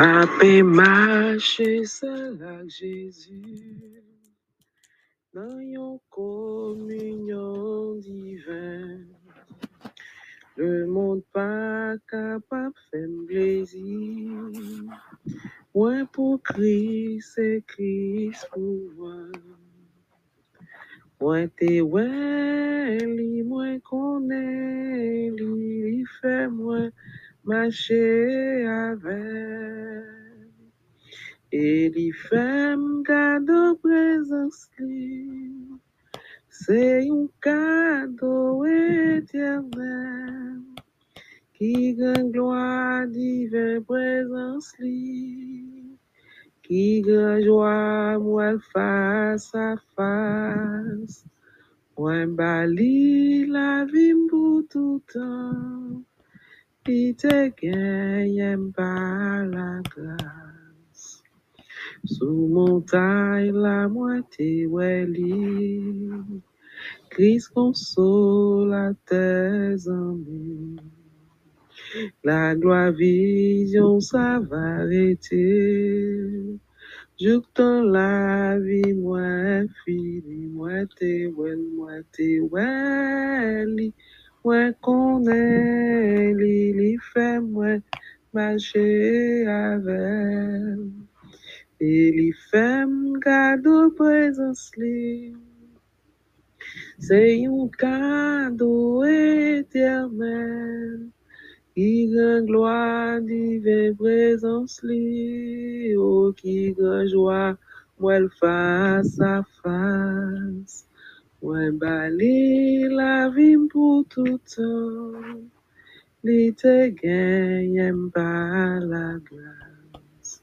Ma paix marche seul avec Jésus, dans une communion divine. Le monde pas capable de faire plaisir. Moi pour Christ et Christ pour moi. Moi t'es ouais, li, moi connais, li fait moi marcher avec. Et li fait m'garde présence. C'est un cadeau éternel qui gagne gloire divine présence. Qui gagne joie moi face à face. Moi bali la vie pour tout temps. La grâce. Sous montagne la moitié. Christ console à tes amis. La gloire vision ça va arrêter. J'entends la vie moi fini moi te well moi te well moi connais li li fait moi marcher avec. Et li fait m'garde présence li. C'est un cadeau éternel. Qui gagne gloire divine présence li. Oh, gagne joie, moi le face Moi bali la vie pour tout temps. Li te gagne par la grâce.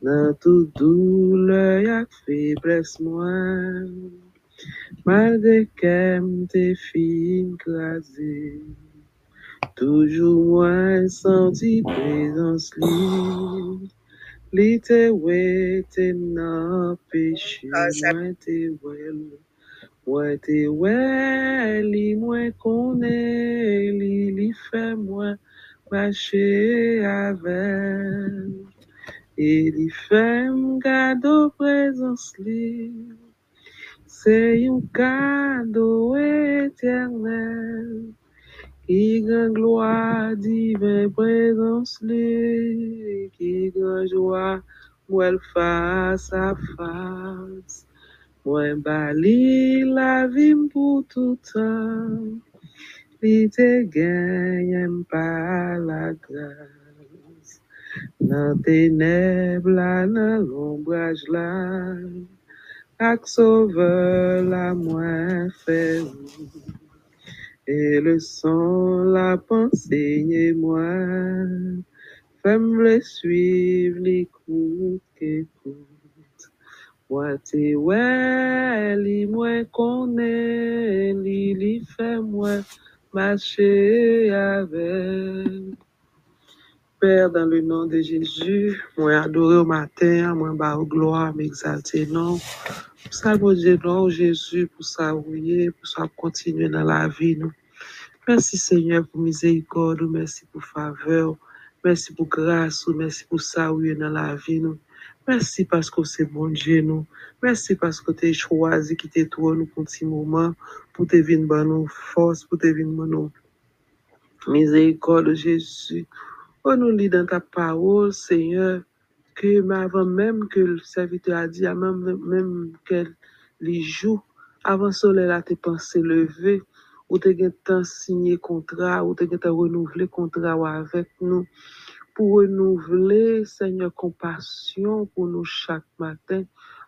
Dans toute douleur, y'a faiblesse moi. Malgré qu'elle te fin crasé. Toujours moins senti présence li. Li te ouais te nan péché. Moi te ouais. Moi te ouais li moi connais li li fait moi marcher avec. Et li fait m'garde présence li. C'est un cadeau éternel. Qui gagne gloire divine présence li. Qui gagne joie moi le face Moi bali la vie pour tout temps. Li te gagne par la grâce. Dans là, dans l'ombrage là. Ak sauveur la moins fait. Et le sang, la pensée, moi. Femme le suivre, l'écoute, écoute. T'es ouais, li, moi, connais, li, li, fait, moi, marcher avec. Père, dans le nom de Jésus, moi adorer au matin, moi bas au gloire, m'exalter non. Pour ça, Dieu, non, Jésus, pour ça, pour ça, continuer dans la vie, nous. Merci Seigneur pour miséricorde, merci pour faveur, merci pour grâce, merci pour ça, dans la vie, nous. Merci parce que c'est bon Dieu, nous. Merci parce que tu as choisi qui t'es toi, nous, pour moment, pour te venir, nous, force, pour te venir. Miséricorde, Jésus. Oh, nous lis dans ta parole, Seigneur, que avant même que le serviteur a dit, même, même que les jours, avant le soleil a tes pensées levées, ou te gen temps signé contrat, ou te gen temps renouvelé contrat avec nous, pour renouveler, Seigneur, compassion pour nous chaque matin,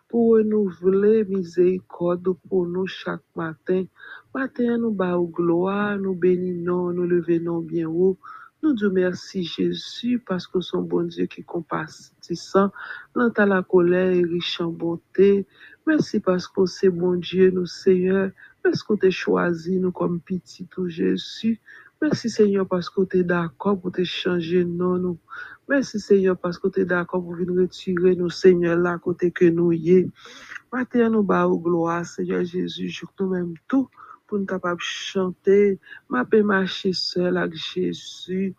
pour renouveler miséricorde pour nous chaque matin. Matin, nous bas gloire, nous bénissons, nous levons bien haut. Nous disons merci Jésus parce que son bon Dieu qui est compatissant, lent à la colère et riche en bonté. Merci parce que c'est bon Dieu, nous Seigneur. Merci que tu choisi nous comme petit tout Jésus. Merci Seigneur parce que tu es d'accord pour te changer non nous. Merci Seigneur parce que tu es d'accord pour venir retirer nous Seigneur là côté que nous y est. Matin nous bas gloire Seigneur Jésus, je nous même tout pour nous capables chanter, m'a pas marcher seul avec Jésus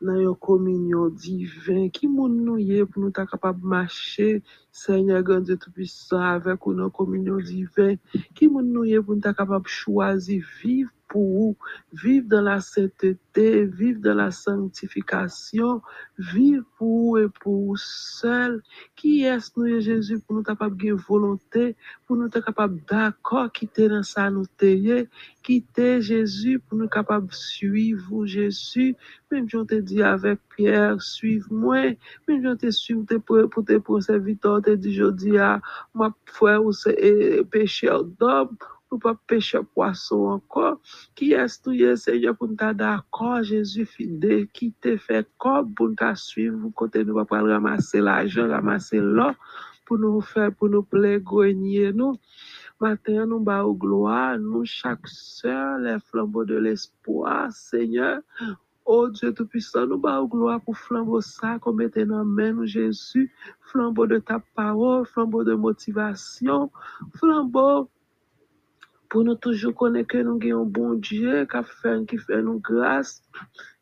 dans une communion divine. Qui nous y pour nous capables marcher, Seigneur grand Dieu tout-puissant, avec une communion divine. Qui nous y pour nous capables choisir vivre pour vous, vivre dans la sainteté, vivre dans la sanctification, vivre pour vous et pour vous seul. Qui est-ce nous, Jésus, pour nous capables de volonté, pour nous être capables d'accord, quitter dans nous tailler, quitter Jésus pour nous capables de suivre Jésus? Même j'en te dit avec Pierre, suive-moi. Même j'en te suivi pour te pour serviteur, te dit, je dis à ma frère c'est pécheur d'homme nous pas pécher poisson encore. Qui est-ce que Seigneur pour nous d'accord, Jésus fidèle, qui te fait nous suivre, côté nous pas ramasser l'argent, ramasser l'or pour nous faire, pour nous plaire, grenier nous. Matin, nous bas gloire, nous chaque soeur, les flambeaux de l'espoir, Seigneur. Oh Dieu Tout-Puissant, nous bas gloire pour flambeau ça, qu'on mette dans nous Jésus, flambeau de ta parole, flambeau de motivation, flambeau pour nous toujours connaître que nous avons un bon Dieu qui fait, qui fait nous grâce,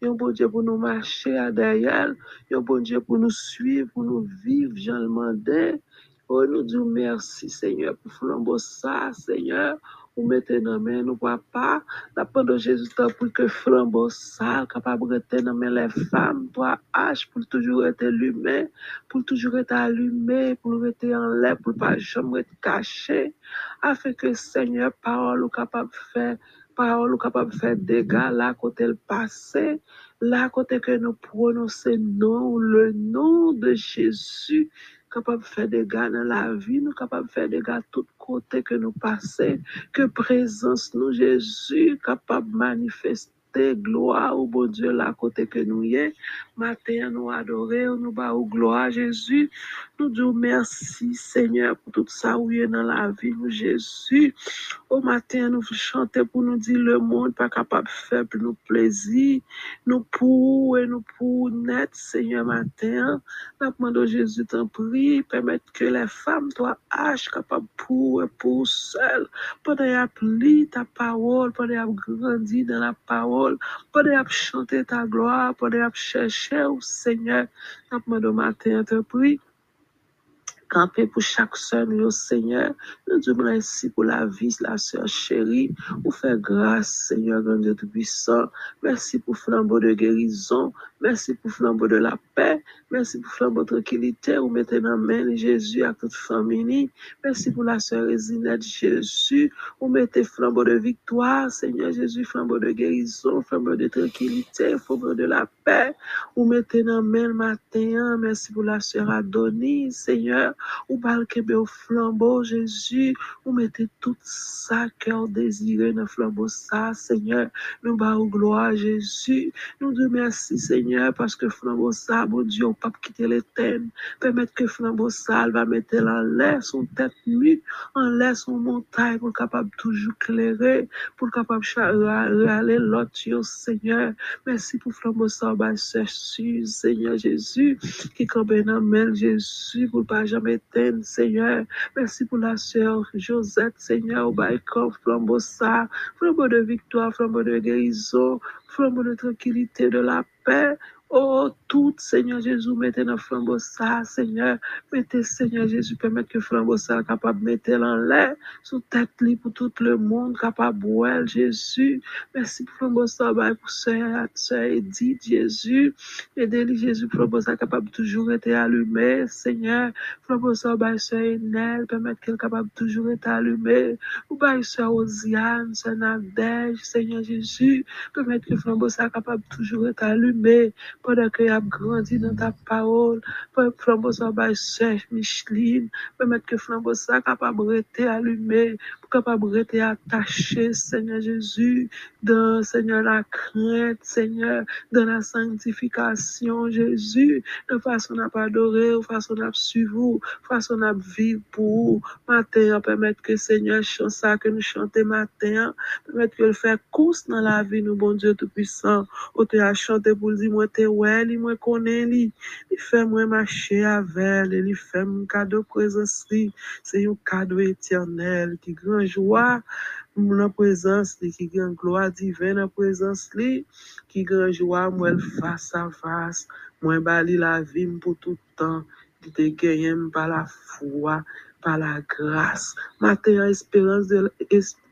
un bon Dieu pour nous marcher à derrière, un bon Dieu pour nous suivre, pour nous vivre, j'en demandé. Oh, nous disons merci, Seigneur, pour flambeau ça, Seigneur. Ou mettez dans main nous papa, la de Jésus pour que flambeau ça, capable de rester dans les femmes, toi, H, pour toujours être allumé, pour toujours être allumé, pour rester en l'air, pour pas jamais être caché, afin que Seigneur, parole, ou capable de faire, parole, ou capable de faire dégâts là, côté le passé, là, côté que nous prononçons non, le nom de Jésus, capable de faire des gars dans la vie, nous capable de faire des gars tout côté que nous passons, que présence nous, Jésus, capable de gloire au bon Dieu là côté que nous y est. Matin, nous adorer, nous bas gloire Jésus. Nous disons merci Seigneur pour tout ça où est dans la vie nous Jésus. Au matin, nous chanter pour nous dire le monde pas capable de faire pour nous plaisir. Nous pour et nous pour net Seigneur matin. Nous demandons Jésus t'en prie, permettre que les femmes soient H capables pour et pour seules. Pendant appli ta parole, pendant grandir dans la parole, pendant chanter ta gloire, pendant chercher au Seigneur. Nous demandons matin te prie camper pour chaque soeur, nous, Seigneur. Nous disons merci pour la vie, la soeur chérie. Vous fait grâce, Seigneur, grand Dieu Tout-Puissant. Merci pour flambeau de guérison. Merci pour flambeau de la paix. Merci pour flambeau de tranquillité. Vous mettez dans main Jésus à toute famille. Merci pour la soeur Résinette Jésus. Vous mettez flambeau de victoire, Seigneur Jésus, flambeau de guérison, flambeau de tranquillité, flambeau de la paix. Vous mettez dans le matin. Merci pour la soeur Adonis, Seigneur. Ou balke be au flambeau, Jésus. Ou mettez tout ça, cœur désiré dans le flambeau ça, Seigneur. Nous bas gloire, Jésus. Nous te merci, Seigneur, parce que flambeau ça, mon Dieu, on pas quitter les thèmes. Permettre que flambeau ça, va mettre en l'air son tête nue, en l'air son montagne, pour capable toujours clairer, pour capable aller l'autre, Seigneur. Merci pour flambeau ça, Seigneur Jésus, qui campe dans Jésus, pour pas jamais Seigneur? Merci pour la sœur Josette, Seigneur, au baïkon, flambeau ça, flambeau de victoire, flambeau de guérison, flambeau de tranquillité, de la paix. Oh, tout, Seigneur Jésus, mettez dans flambeau ça, Seigneur. Mettez, Seigneur Jésus, permettre que flambeau ça capable de mettre en l'air, sous tête libre pour tout le monde, capable de Jésus. Merci pour flambeau ça, bah, pour sœur, sœur Edith, Jésus. Aidez-les, Jésus, flambeau ça capable toujours être allumé, Seigneur. Flambeau ça, bah, sœur Enel, permettre qu'elle capable toujours être allumé. Ou bah, sœur Osiane, sœur Nadège, Seigneur Jésus, permettre que flambeau ça capable toujours être allumé pendant que a grandi dans ta parole, pour flambeau ça va chercher Micheline, permettre que flambeau ça capable rester allumé, pour capable rester attaché, Seigneur Jésus, dans, Seigneur, la crainte, Seigneur, dans la sanctification, Jésus, de façon à adorer, de façon à suivre, de façon à vivre pour matin, permettre que, Seigneur, chante ça que nous chantons matin, permettre que le faire course dans la vie, nous, bon Dieu Tout-Puissant, ou te a chanté pour dire, moi, te ouais, li, moi, connais, li, li fait moi marcher avec, li fait mon cadeau présence, c'est un cadeau éternel, qui grand joie, nan prezans li, ki gen gloa divin nan prezans li, ki gen jwa mwen fasa fasa, mwen bali la vim pou toutan, ki te genyen pa la fwa, pa la gras. Maten an esperans de l'espoir,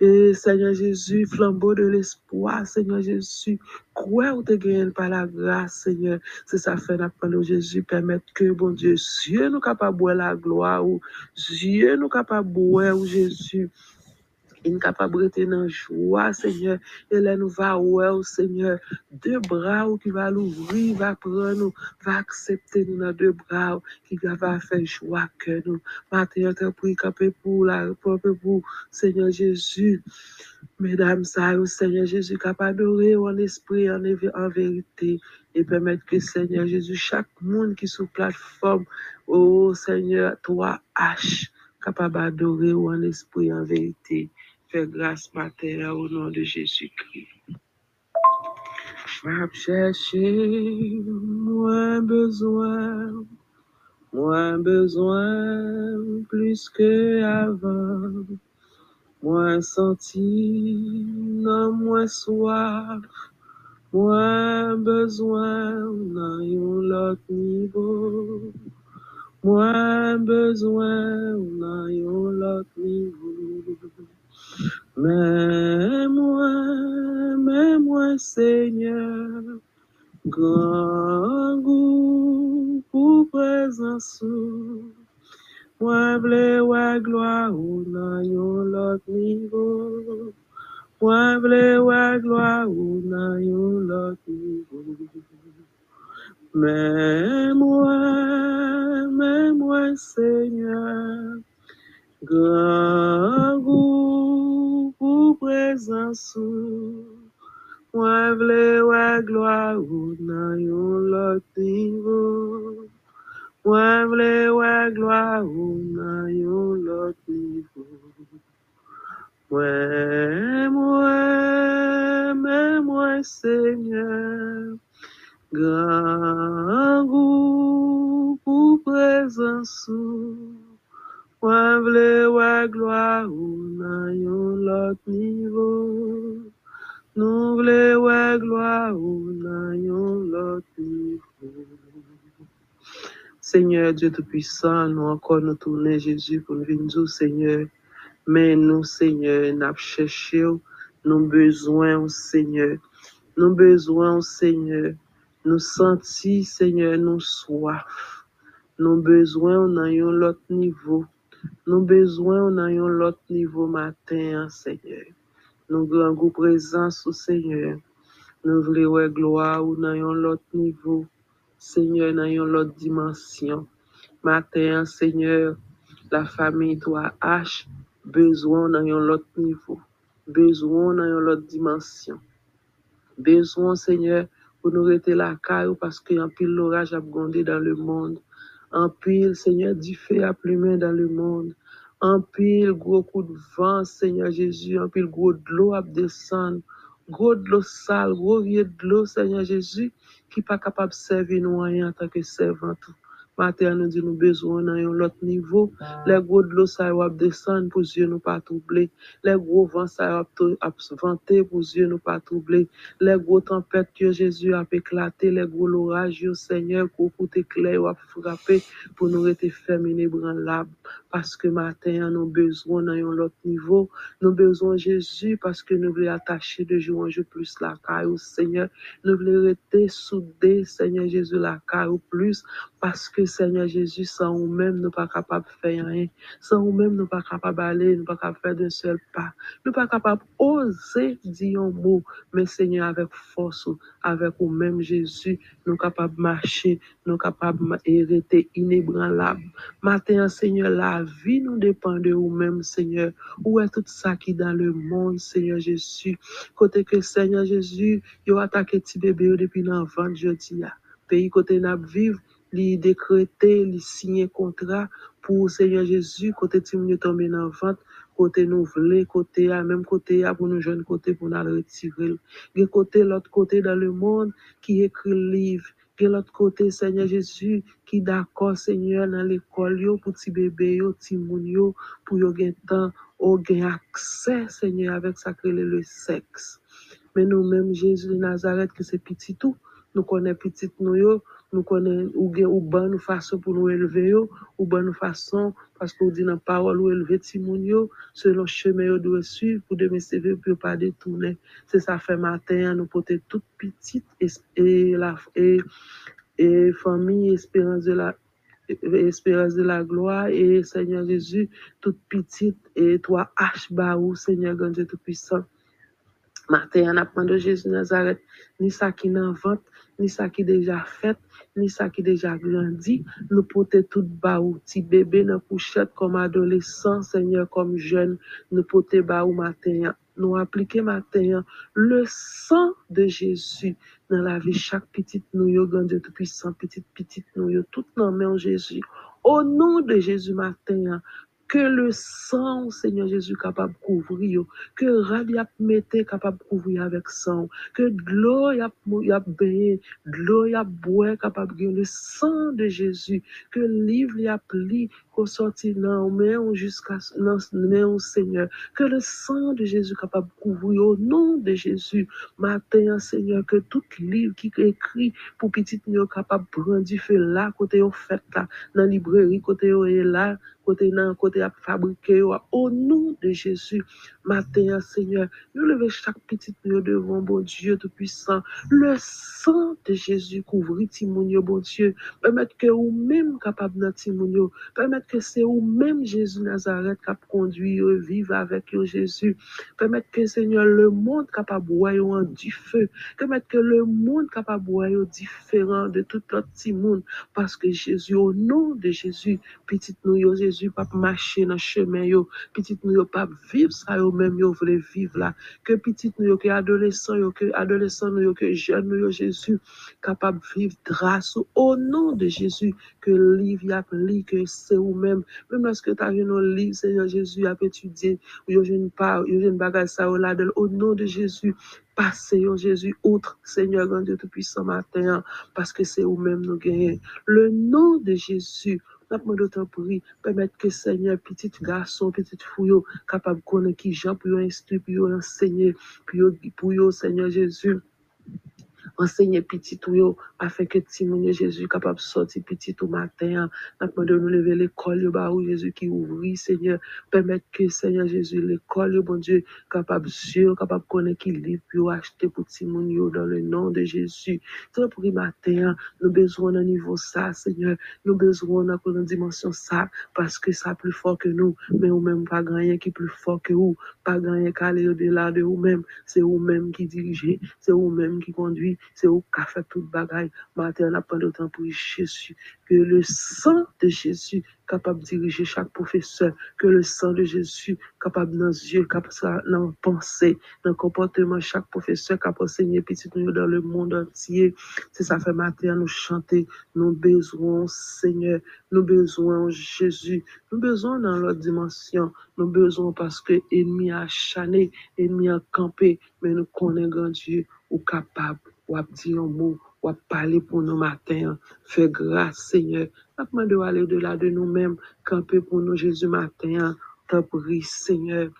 et Seigneur Jésus, flambeau de l'espoir, Seigneur Jésus, crois ou te gagnes par la grâce, Seigneur. C'est ça fait d'apprendre Jésus, permettre que, bon Dieu, Dieu nous capable de la gloire, ou Dieu nous capable de Jésus. Incapabrité dans joie, Seigneur. Et là, nous va ouais, Seigneur. Deux bras qui va l'ouvrir, va prendre nous, va accepter nous dans deux bras qui va faire joie que nous. Matin, te prie pour la, pour, Seigneur Jésus. Mesdames, ça, Seigneur Jésus, capable d'adorer en esprit, en, en vérité, et permettre que Seigneur Jésus, chaque monde qui sur plateforme, oh Seigneur, toi, H, capable d'adorer en esprit, en vérité. Fais grâce matin au nom de Jésus-Christ. Chercher moins besoin, moins besoin plus que avant, moins senti, non moins soif, moins besoin dans l'autre niveau, moins besoin dans l'autre niveau. Mais moi, mais moi, Seigneur, grand goût pour présence. Moi, vle wa gloire ou nan yon lot niveau. Moi, vle wa gloire ou nan yon lot niveau. Mais moi, mais moi, Seigneur, grand goût pour présence. Moi, vle wa gloire ou nan yon lot niveau. Moi, vle wa gloire ou nan yon lot. Moi, moi, mais moi, Seigneur, grand goût pour présence. Moi, vle wa gloire ou nan yon lot niveau. Nous vle wa gloire ou nan yon lot niveau. Seigneur Dieu Tout-Puissant, nous encore nous tourner Jésus pour nous venir Seigneur. Mais nous, Seigneur, nous cherché, nous besoin, Seigneur. Nous besoin, Seigneur. Nous sentis, Seigneur, nous soif. Nous besoin dans un l'autre niveau. Nous besoin dans un l'autre niveau matin, Seigneur. Nous grand goût présence, Seigneur. Nous voulons gloire dans un l'autre niveau. Seigneur, dans une autre dimension. Matin, Seigneur, la famille doit H besoin dans un autre niveau, besoin dans une autre dimension. Besoin, Seigneur, pour nous rester la caille parce qu'il y a un pile l'orage dans le monde. Un pile, Seigneur, du feu à plumer dans le monde. Un pile, gros coup de vent, Seigneur Jésus. Un pile, gros de l'eau à descendre. Gros de l'eau sale, gros vieux de l'eau, Seigneur Jésus, qui pas capable de servir nous Matin, nous dit nous besoin dans un autre niveau. Les gros de l'eau, ça va descendre pour Dieu nous pas troubler. Les gros vents, ça va vanter pour Dieu nous pas troubler. Les gros tempêtes que Jésus a éclaté, les gros orages, Seigneur, pour coûter clair, va frapper pour nous rester fermés l'arbre. Parce que matin, nous besoin dans un autre niveau. Nous besoin Jésus parce que nous voulons attacher de jour en jour plus la caille Seigneur. Nous voulons rester soudés, Seigneur Jésus, la caille plus parce que Seigneur Jésus, sans nous-mêmes, nous pas capables de faire rien. Sans nous-mêmes, nous pas capables d'aller, nous pas capables de faire d'un seul pas. Nous pas capables d'oser dire un mot, mais Seigneur, avec force, avec nous-mêmes, Jésus, nous capables de marcher, nous capables d'hériter inébranlable. Matin, Seigneur, la vie nous dépend de nous-mêmes, Seigneur. Où est tout ça qui est dans le monde, Seigneur Jésus? Côté que Seigneur Jésus, il a attaqué petit bébé depuis l'enfant jeudi. Pays côté n'a vivre, li décréter, li signer contrat pour Seigneur Jésus, côté Timon tomber dans vente, côté nous voulons, côté à même côté à pour nous jeunes côté pour nous retirer. Et côté l'autre côté dans le écrit le livre, et l'autre côté Seigneur qui d'accord Seigneur dans l'école yo pour petit bébé yo, petit moun yo pour yo gen gen accès, Seigneur, ça que le sexe. Mais nous-mêmes, Jésus de Nazareth, que c'est petit tout, nous connaissons petit nous, nous connaissons ou ou ban nous façon pour nous élever, ou nous façon, parce qu'on dit dans la parole, ou élever Timoun selon le chemin yo doit suivre pour de servir pour pas détourner. C'est ça fait matin, nous porter toute petite et, la, et, et famille, espérance de la de la gloire et Seigneur Jésus, toute petite et toi H Baou, Seigneur Dieu Tout-Puissant. Matin, on apprend de Jésus Nazareth, ni ça qui n'en vente, ni ça qui déjà fait, ni ça qui déjà grandi. Nous porter tout baou, petit bébé dans couchette comme adolescent, Seigneur, comme jeune, nous porter baou matin. Nous appliquer matin le sang de Jésus dans la vie chaque petite nous, grand Dieu Tout-Puissant, petite, petite nous, yo, tout nos mains Jésus. Au nom de Jésus matin, que le sang, Seigneur Jésus, capable de couvrir, que radiap mette capable de avec sang, que l'eau y a, de l'eau y a boire capable de le sang de Jésus, que livre y a pli, qu'on sortit dans main jusqu'à Seigneur, que le sang de Jésus capable de couvrir au nom de Jésus, matin, Seigneur, que tout livre qui écrit pour petit nous capable de feu là, côté au fait là, dans la librairie, côté au là, côté nan, côté à fabriquer au nom de Jésus. Matin, Seigneur, nous levons chaque petite nous devant bon Dieu tout-puissant. Le sang de Jésus couvre Timonio, bon Dieu. Permettre que vous même capable de Timonio. Permettre que c'est vous même Jésus Nazareth qui a conduit, vivre avec vous, Jésus. Permettre que, Seigneur, le monde capable voir du feu. Permettre que le monde capable voir différent de tout autre monde. Parce que Jésus, au nom de Jésus, petite nous, Jésus, pas marcher dans chemin yo, petit nous pas vivre ça yo même yo voulez vivre là. Que petit nous que adolescent yo, que adolescent que jeune nous Jésus capable vivre grâce au nom de Jésus que livre que c'est ou même même lorsque tu as vu nos livres Seigneur Jésus a étudié yo jeune pas yo jeune bagage ça là au nom de Jésus Passez, Jésus, outre, Seigneur, grand Dieu Tout-Puissant matin, parce que c'est où même nous gagnons. Le nom de Jésus, nous demandons ton prix, permettre que Seigneur, petit garçon, petite fouille, capable de connaître qui Jean, pour instruire, pour enseigner, pour, pour Seigneur Jésus enseigner petit ou afin que Timoun Jésus capable de sortir petit au matin. Nous de nous lever l'école, bah, Jésus qui ouvre, Seigneur. Permettre que Seigneur Jésus, l'école, bon Dieu, capable sûr, capable connaître qui livre pour acheter pour Timoun dans le nom de Jésus. Très pour matin, nous besoin d'un niveau ça, Seigneur. Nous besoin d'une dimension ça, parce que ça plus fort que nous. Mais ou même pas rien qui plus fort que vous. Pas rien qui aller au-delà de vous-même. C'est vous-même qui dirigez, c'est vous-même qui conduit c'est où qu'a fait toute bagaille. Matin, on a pas de temps pour Jésus. Que le sang de Jésus capable de diriger chaque professeur, que le sang de Jésus capable dans les yeux, capable dans pensée, dans le comportement. Chaque professeur capable enseigner petit dans le monde entier. C'est ça fait matin nous chanter, nous besoin Seigneur, nous besoin Jésus, nous besoin dans l'autre dimension, nous besoin parce que l'ennemi a chané, l'ennemi a campé, mais nous connaissons grand Dieu ou capable ou dire un mot, ou parler pour nous matin. Fais grâce, Seigneur. Pas de aller au-delà de nous-mêmes, camper pour nous Jésus matin. T'en prie, Seigneur.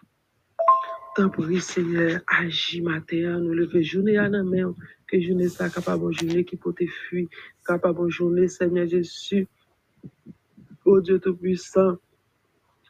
T'en prie, Seigneur. Agis matin. Nous lever journée à la main. Que journée ça capable de journée qui peut te fuir. Capable de journée, Seigneur Jésus. Oh Dieu Tout-Puissant.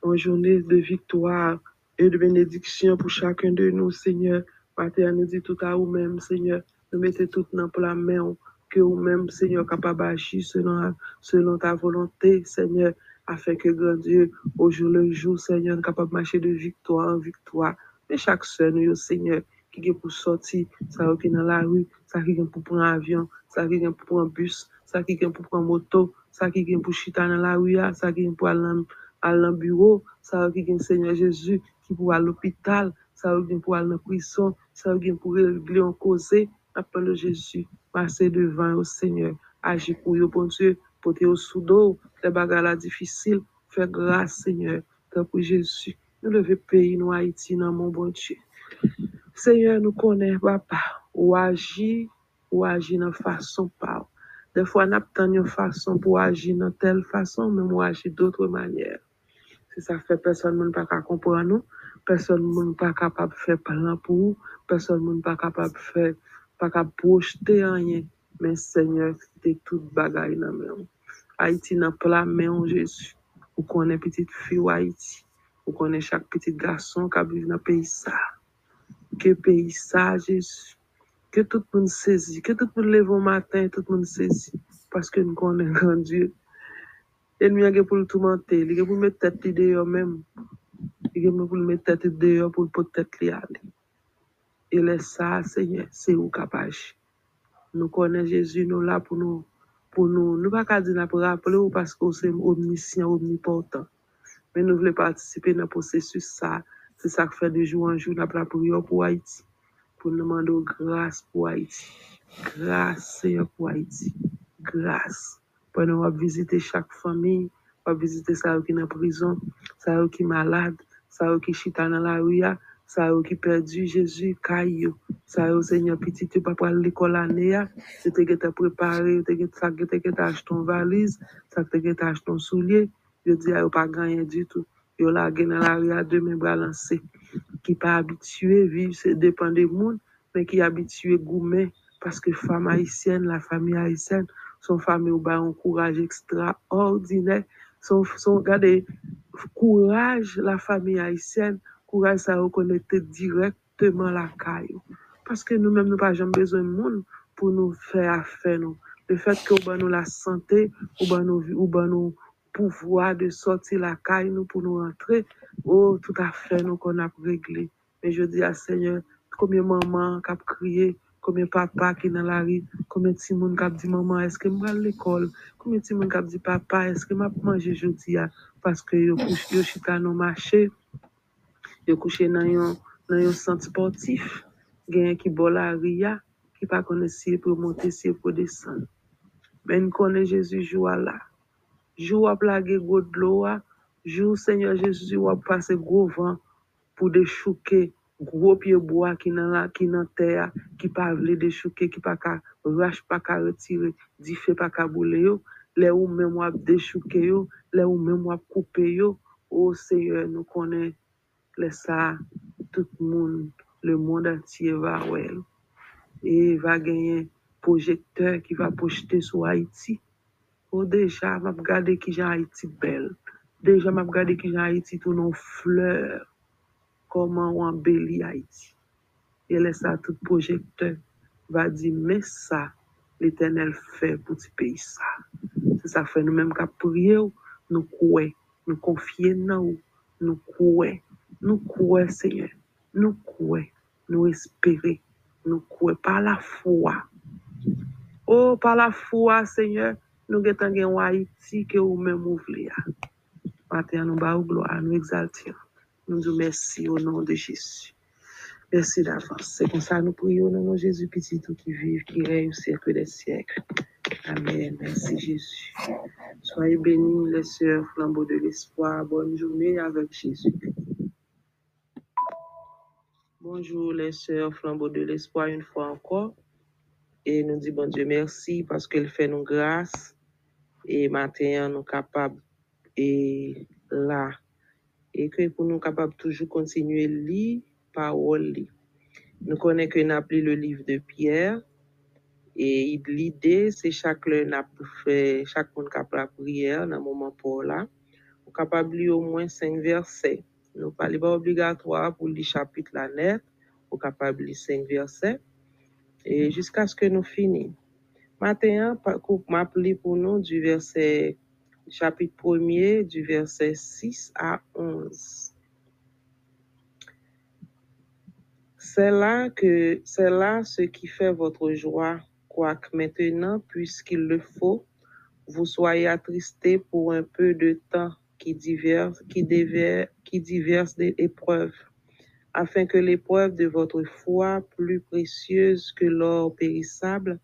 Une journée de victoire et de bénédiction pour chacun de nous, Seigneur. Matin, nous dit tout à vous-même, Seigneur. Nous mettons tout dans la main, que vous-même, Seigneur, capable d'agir selon, selon ta volonté, Seigneur, afin que, grand Dieu, au jour le jour, Seigneur, capable de marcher de victoire en victoire. Mais chaque soeur, nous, Seigneur, qui est pour sortir, ça qui est dans la rue, ça qui est pour prendre un avion, ça qui est pour prendre un bus, ça qui est pour prendre moto, ça qui est pour chiter dans la rue, ça qui est pour aller à bureau, ça qui est, Seigneur Jésus, qui pour aller à l'hôpital, ça qui est pour aller en prison, ça qui est pour régler en causer, Appelle Jésus, passez devant au Seigneur, agis pour vous, bon Dieu, portez au sous d'eau, les bagages difficiles, fais grâce, Seigneur, pour Jésus. Nous devons pays, nous, Haïti, dans mon bon Dieu. Seigneur, nous connaissons, papa, ou agir, ou agir de façon pas. Des fois, nous avons une façon pour agir de telle façon, mais moi, agir d'autres manières. C'est ça fait personne ne pas comprendre nous. Personne ne pas capable de faire plan pour nous. Personne ne pas capable de faire, pa ka projete anyen, men seigneur ki te tout bagay nan men. Haiti nan pla men ou Jezu, ou konen petit fi ou Haiti, ou konen chak petit gason ka biv nan peyi sa. Ke peyi sa Jezu, ke tout moun sezi, ke tout moun levon matin, tout moun sezi, paske nou konen gran Diyo. El mi a ge pou l'toumante, li ge pou mè tèt li deyo mèm, li ge pou mè tèt li deyo pou l'pot tèt li ale. Et laisse ça, Seigneur, c'est où capable. Nous connaissons Jésus, nous là pour nous, pour nous, nous pas qu'à dire pour rappeler ou parce que c'est omniscient, omnipotent. Mais nous voulons participer dans le processus ça. C'est ça qui fait de jour en jour, nous la prière pour Haïti. Pour nous demander grâce pour Haïti. Grâce, Seigneur, pour Haïti. Grâce. Pendant qu'on visiter chaque famille, va visiter ça qui est en prison, ça qui est malade, ça qui chita dans la rue, ça qui perdu Jésus, caillou, ça Seigneur petit, tu pas pour l'école l'année, c'était que tu préparé, ça que tu acheté ton valise, ça que tu acheté ton soulier, je dis, a pas gagné du tout. Yo la dans la à deux mains balancées, qui pas habitué vivre, c'est dépend des monde, mais qui habitué gourmet, parce que femme haïtienne, la famille haïtienne, son famille ou un courage extraordinaire. Son, son, regardez, courage, la famille haïtienne, courage, ça reconnecter directement la caille. Parce que nous-mêmes, nous pas jamais besoin de monde pour nous faire affaire. Nous. Le fait que nous avons la santé, nous avons le pouvoir de sortir la caille nous pour nous rentrer, oh, tout à fait, nous qu'on a réglé. Mais je dis à Seigneur, combien de mamans qui ont crié, combien papa qui dans la combien de monde qui dit maman, est-ce que je à l'école? Combien de monde qui dit papa, est-ce que je manger aujourd'hui? Parce que yo chita dans marché, yo couché dans un, dans un centre sportif, gen qui boit la ria, qui pas connaît si pour monter, si pour descendre. Nous connaît Jésus joue là. Joue à blaguer god de l'eau, joue Seigneur Jésus, ou à passer gros vent pour déchouquer gros pied bois qui dans la qui dans terre qui pas déchouquer qui pas ka rache pas ka retirer di fait pas ka bouler les ou même ou déchouquer yo les ou même ou couper yo oh Seigneur nous connaît Lè sa, tout moun, le moun atye va wèl. E va genyen projekteur ki va pojete sou Haiti. Ou deja, map gade ki jan Haiti bel. Deja, map gade ki jan Haiti tou nou fleur. Koman wan beli Haiti. E lè sa, tout projekteur va di, mè sa, l'Eternel fè pou ti peyi sa. Se sa fè nou mèm ka priye ou, nou kouè, nou konfye nan ou, nou kouè. Nous croyons Seigneur, nous croyons, nous espérons, nous croyons par la foi. Oh, par la foi, Seigneur, nous Haïti que nous-mêmes ouvrons. Maintenant, nous bas gloire, nous exaltons. Nous disons merci au nom de Jésus. Merci d'avance. C'est comme ça nous prions au nom de Jésus, petit tout qui vive, qui règne au siècle des siècles. Amen. Merci Jésus. Soyez bénis, les sœurs flambeaux de l'espoir. Bonne journée avec Jésus. Bonjour les sœurs flambeaux de l'espoir une fois encore. Et nous disons bon Dieu merci parce qu'il fait nous grâce. Et maintenant, nous sommes capables et là et que pour nous capables toujours continuer lire parole Nous connaissons que nous appelé le livre de Pierre et l'idée c'est chaque chaque monde capable la prière dans moment pour là, on capable lire au moins cinq versets. Nous pas pas obligatoire pour lire chapitre la net, on capable lire cinq versets et jusqu'à ce que nous finissions. Maintenant, m'appeler pour nous du verset chapitre 1er du verset 6 à 11. C'est là que c'est là ce qui fait votre joie, quoique maintenant, puisqu'il le faut, vous soyez attristés pour un peu de temps qui diverse, qui diverse des épreuves, afin que l'épreuve de votre foi, plus précieuse que l'or périssable,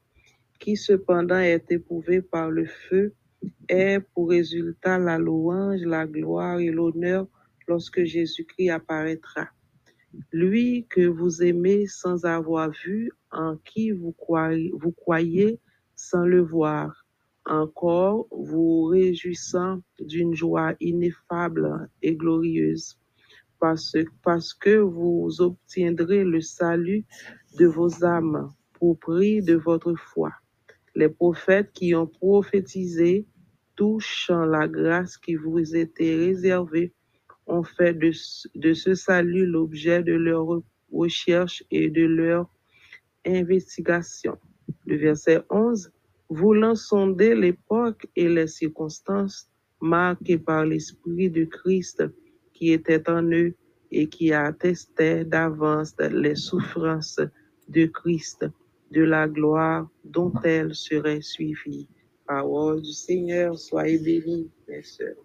qui cependant est éprouvée par le feu, est pour résultat la louange, la gloire et l'honneur lorsque Jésus-Christ apparaîtra. Lui que vous aimez sans avoir vu, en qui vous croyez sans le voir, encore vous réjouissant d'une joie ineffable et glorieuse, parce, parce que vous obtiendrez le salut de vos âmes pour prix de votre foi. Les prophètes qui ont prophétisé, touchant la grâce qui vous était réservée, ont fait de, de ce salut l'objet de leur recherche et de leur investigation. Le verset 11, voulant sonder l'époque et les circonstances marquées par l'Esprit de Christ qui était en eux et qui attestait d'avance les souffrances de Christ, de la gloire dont elles seraient suivies. Parole du Seigneur, soyez bénis, mes sœurs.